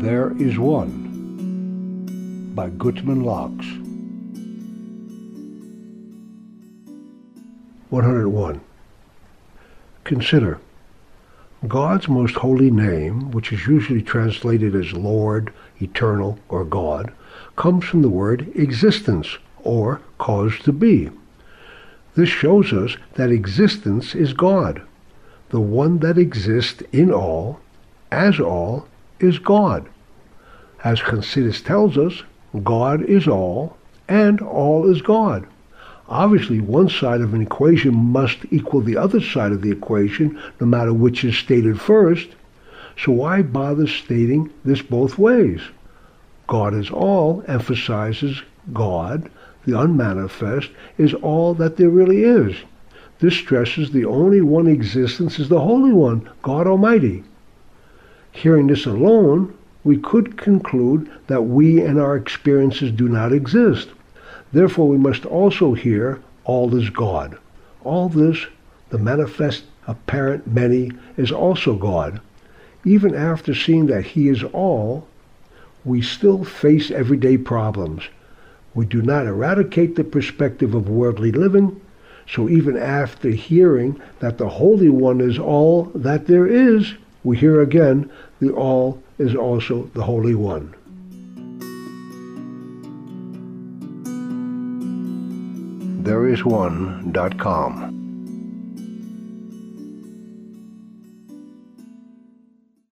There is One by Gutman Locks. 101. Consider God's most holy name, which is usually translated as Lord, Eternal, or God, comes from the word existence, or cause to be. This shows us that existence is God. The one that exists in all, as all, is God. As Chassidus tells us, God is all, and all is God. Obviously, one side of an equation must equal the other side of the equation, no matter which is stated first. So why bother stating this both ways? God is all emphasizes God, the unmanifest, is all that there really is. This stresses the only one existence is the Holy One, God Almighty. Hearing this alone, we could conclude that we and our experiences do not exist. Therefore, we must also hear all is God. All this, the manifest, apparent many, is also God. Even after seeing that He is all, we still face everyday problems. We do not eradicate the perspective of worldly living, so even after hearing that the Holy One is all that there is, we hear again the all is also the Holy One. Thereisone.com